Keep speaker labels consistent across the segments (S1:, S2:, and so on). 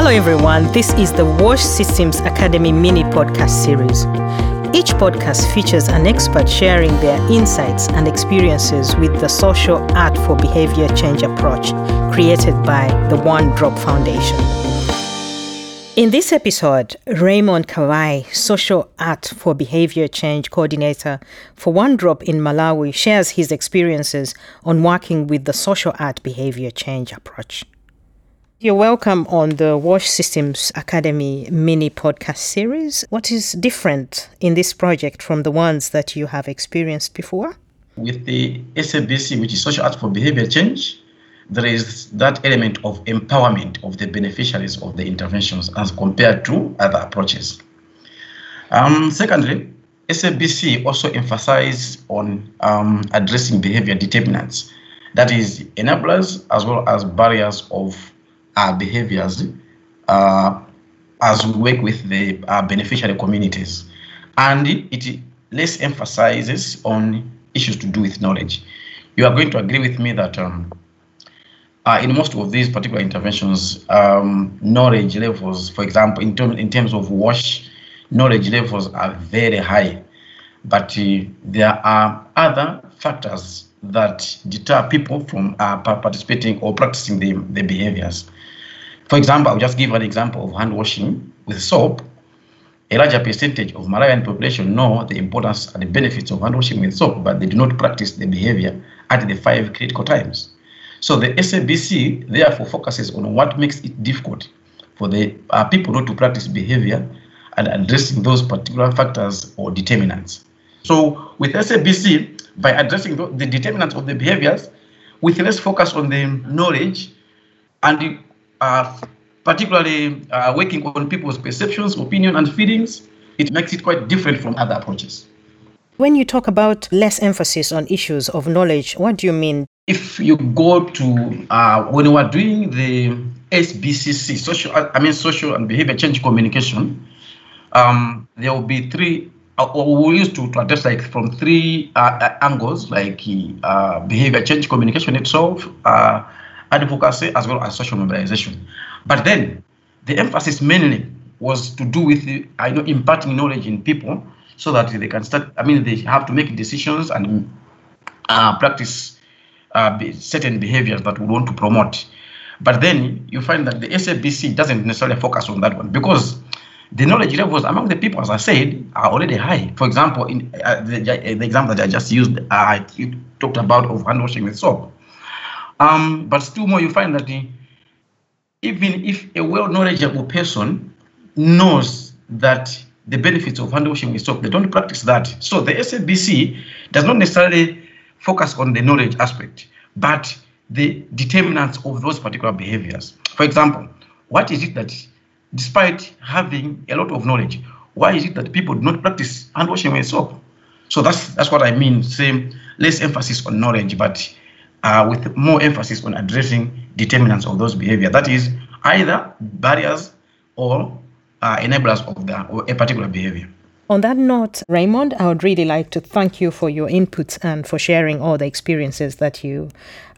S1: Hello, everyone. This is the WASH Systems Academy mini podcast series. Each podcast features an expert sharing their insights and experiences with the social art for behavior change approach created by the One Drop Foundation. In this episode, Raymond Kawayi, Social Art for Behavior Change Coordinator for One Drop in Malawi, shares his experiences on working with the social art behavior change approach. You're welcome on the WASH Systems Academy mini podcast series. What is different in this project from the ones that you have experienced before?
S2: With the SABC, which is Social Art for Behavior Change, there is that element of empowerment of the beneficiaries of the interventions as compared to other approaches. Um, secondly, SABC also emphasizes on um, addressing behavior determinants, that is, enablers as well as barriers of our behaviors uh, as we work with the uh, beneficiary communities. And it less emphasizes on issues to do with knowledge. You are going to agree with me that um, uh, in most of these particular interventions, um, knowledge levels, for example, in, term, in terms of WASH, knowledge levels are very high. But uh, there are other factors that deter people from uh, participating or practicing the, the behaviors. For example, I'll just give an example of hand washing with soap. A larger percentage of Malawian population know the importance and the benefits of hand washing with soap, but they do not practice the behavior at the five critical times. So the SABC therefore focuses on what makes it difficult for the uh, people not to practice behavior and addressing those particular factors or determinants. So with SABC, by addressing the, the determinants of the behaviors, with less focus on the knowledge and uh, particularly uh, working on people's perceptions, opinion, and feelings, it makes it quite different from other approaches.
S1: When you talk about less emphasis on issues of knowledge, what do you mean?
S2: If you go to uh, when we are doing the SBCC, social, I mean social and behavior change communication, um, there will be three. Uh, we used to, to address like from three uh, angles, like uh, behavior change communication itself, uh, advocacy, as well as social mobilization. But then the emphasis mainly was to do with I know imparting knowledge in people so that they can start. I mean, they have to make decisions and uh, practice uh, certain behaviors that we want to promote. But then you find that the SABC doesn't necessarily focus on that one because the knowledge levels among the people, as I said, are already high. For example, in uh, the, the, example that I just used, I talked about of hand washing with soap. Um, but still more, you find that the, even if a well-knowledgeable person knows that the benefits of hand washing with soap, they don't practice that. So the SABC does not necessarily focus on the knowledge aspect, but the determinants of those particular behaviors. For example, what is it that, despite having a lot of knowledge, why is it that people do not practice hand washing with soap? So that's that's what I mean. Same less emphasis on knowledge, but uh, with more emphasis on addressing determinants of those behavior. That is either barriers or uh, enablers of the, a particular behavior.
S1: On that note, Raymond, I would really like to thank you for your inputs and for sharing all the experiences that you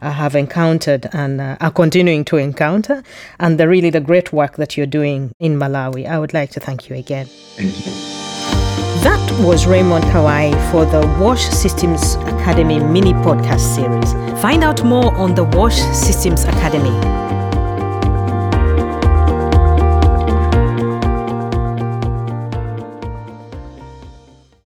S1: uh, have encountered and uh, are continuing to encounter, and the really the great work that you're doing in Malawi. I would like to thank you again.
S2: Thank you.
S1: That was Raymond Kawayi for the WASH Systems Academy mini podcast series. Find out more on the WASH Systems Academy